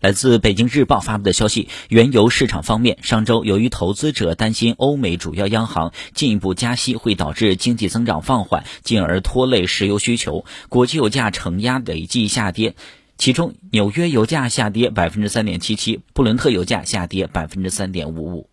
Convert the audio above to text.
来自北京日报发布的消息原油市场方面上周由于投资者担心欧美主要央行进一步加息会导致经济增长放缓进而拖累石油需求国际油价承压累计下跌。其中纽约油价下跌百分之三点七七布伦特油价下跌百分之三点五五。